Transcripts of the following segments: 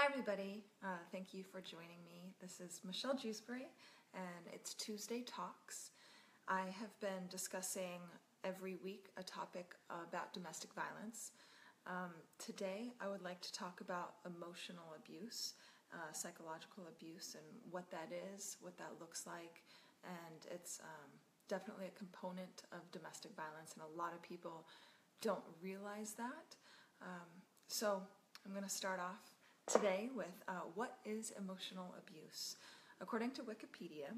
Hi, everybody. Uh, thank you for joining me. This is Michelle Jewsbury, and it's Tuesday Talks. I have been discussing every week a topic about domestic violence. Um, today, I would like to talk about emotional abuse, uh, psychological abuse, and what that is, what that looks like, and it's um, definitely a component of domestic violence, and a lot of people don't realize that. Um, so, I'm going to start off today with uh, what is emotional abuse. According to Wikipedia,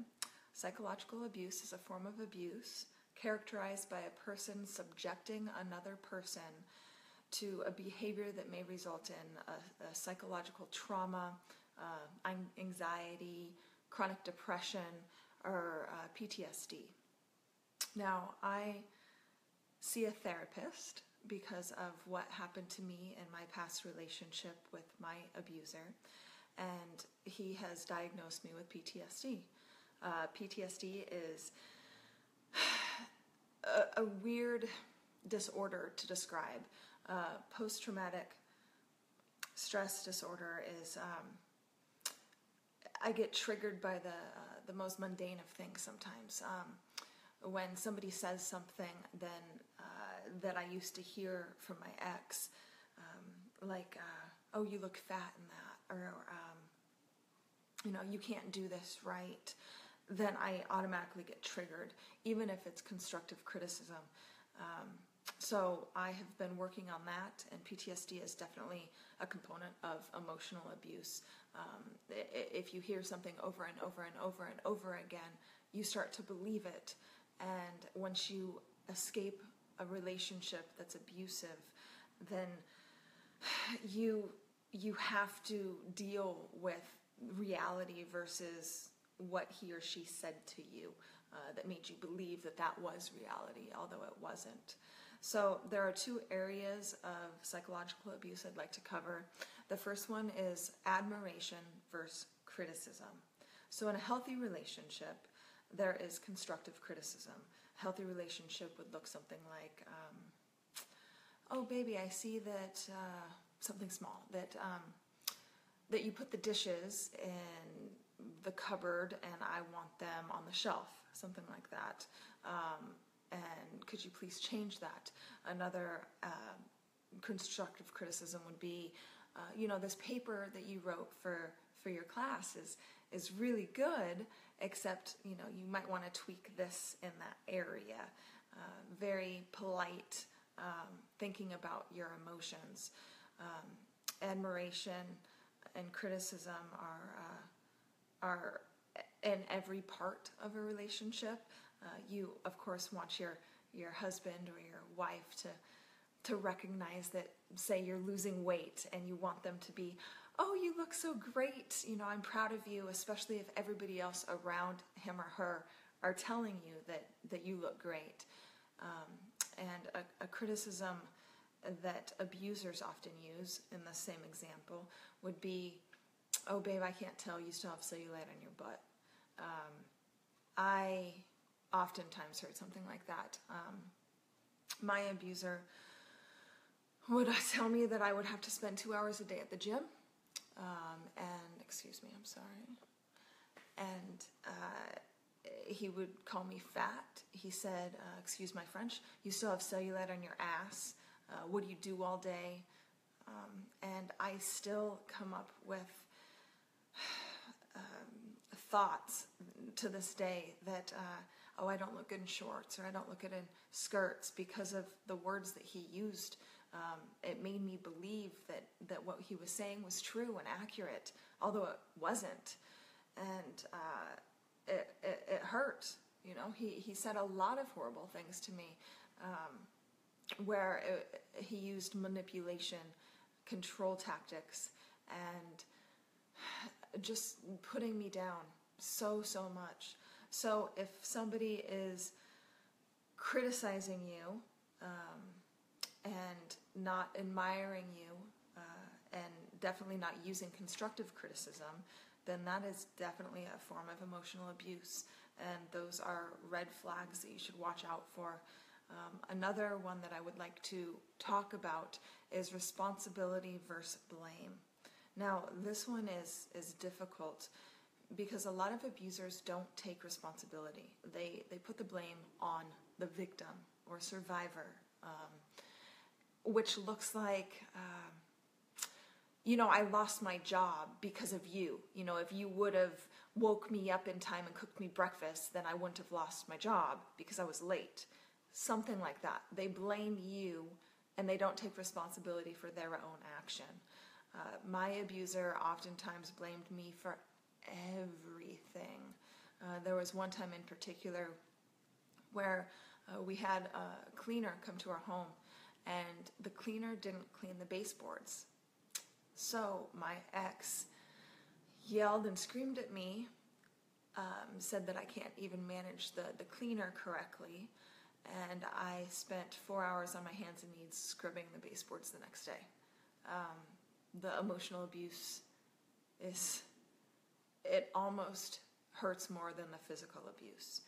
psychological abuse is a form of abuse characterized by a person subjecting another person to a behavior that may result in a, a psychological trauma, uh, anxiety, chronic depression, or uh, PTSD. Now, I see a therapist because of what happened to me in my past relationship with my abuser, and he has diagnosed me with PTSD. Uh, PTSD is a, a, weird disorder to describe. Uh, Post traumatic stress disorder is. Um, I get triggered by the uh, the most mundane of things sometimes. Um, when somebody says something then that I used to hear from my ex, um, like, uh, "Oh, you look fat in that," or um, you know, "You can't do this right," then I automatically get triggered, even if it's constructive criticism. Um, so I have been working on that, and PTSD is definitely a component of emotional abuse. Um, if you hear something over and over and over and over again, you start to believe it and once you escape a relationship that's abusive, then you you have to deal with reality versus what he or she said to you uh, that made you believe that that was reality, although it wasn't. So, there are two areas of psychological abuse I'd like to cover. The first one is admiration versus criticism. So, in a healthy relationship, there is constructive criticism. Healthy relationship would look something like, um, "Oh, baby, I see that uh, something small that um, that you put the dishes in the cupboard, and I want them on the shelf." Something like that. Um, and could you please change that? Another uh, constructive criticism would be, uh, you know, this paper that you wrote for for your class is is really good, except you know you might want to tweak this in that area. Uh, very polite, um, thinking about your emotions. Um, admiration and criticism are uh, are in every part of a relationship. Uh, you, of course, want your your husband or your wife to to recognize that, say, you're losing weight and you want them to be, oh, you look so great. You know, I'm proud of you, especially if everybody else around him or her are telling you that, that you look great. Um, and a, a criticism that abusers often use in the same example would be, oh, babe, I can't tell, you still have cellulite on your butt. Um, I oftentimes heard something like that. Um, my abuser would tell me that I would have to spend two hours a day at the gym um, and excuse me, I'm sorry. And uh, he would call me fat. He said, uh, "Excuse my French. You still have cellulite on your ass. Uh, what do you do all day?" Um, and I still come up with um, thoughts to this day that, uh, "Oh, I don't look good in shorts, or I don't look good in skirts," because of the words that he used um, it made me believe that, that what he was saying was true and accurate, although it wasn't. And uh, it, it, it, hurt. You know, he, he said a lot of horrible things to me um, where it, he used manipulation, control tactics, and just putting me down so, so much. So if somebody is criticizing you, um, and not admiring you uh, and definitely not using constructive criticism, then that is definitely a form of emotional abuse. And those are red flags that you should watch out for. Um, another one that I would like to talk about is responsibility versus blame. Now, this one is, is difficult because a lot of abusers don't take responsibility. They, they put the blame on the victim or survivor, um, which looks like, um, you know, I lost my job because of you. You know, if you would have woke me up in time and cooked me breakfast, then I wouldn't have lost my job because I was late. Something like that. They blame you and they don't take responsibility for their own action. Uh, my abuser oftentimes blamed me for everything. Uh, there was one time in particular where uh, we had a cleaner come to our home and the cleaner didn't clean the baseboards. So my ex yelled and screamed at me, um, said that I can't even manage the, the cleaner correctly, and I spent four hours on my hands and knees scrubbing the baseboards the next day. Um, the emotional abuse is, it almost hurts more than the physical abuse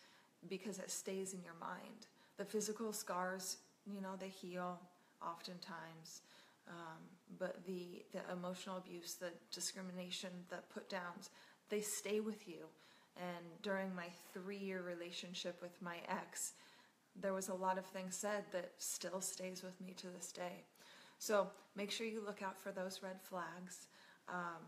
because it stays in your mind. The physical scars, you know, they heal oftentimes. Um, but the, the emotional abuse, the discrimination, the put downs, they stay with you. And during my three year relationship with my ex, there was a lot of things said that still stays with me to this day. So make sure you look out for those red flags. Um,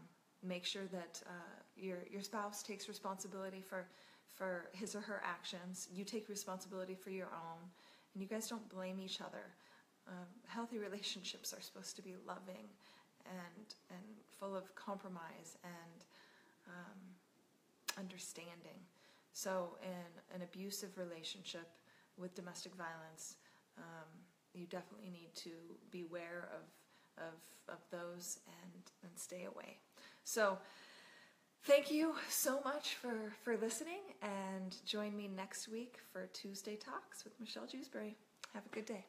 make sure that uh, your your spouse takes responsibility for for his or her actions. You take responsibility for your own, and you guys don't blame each other. Um, healthy relationships are supposed to be loving and and full of compromise and um, understanding. So, in an abusive relationship with domestic violence, um, you definitely need to beware of of of those and and stay away. So. Thank you so much for, for listening and join me next week for Tuesday Talks with Michelle Jewsbury. Have a good day.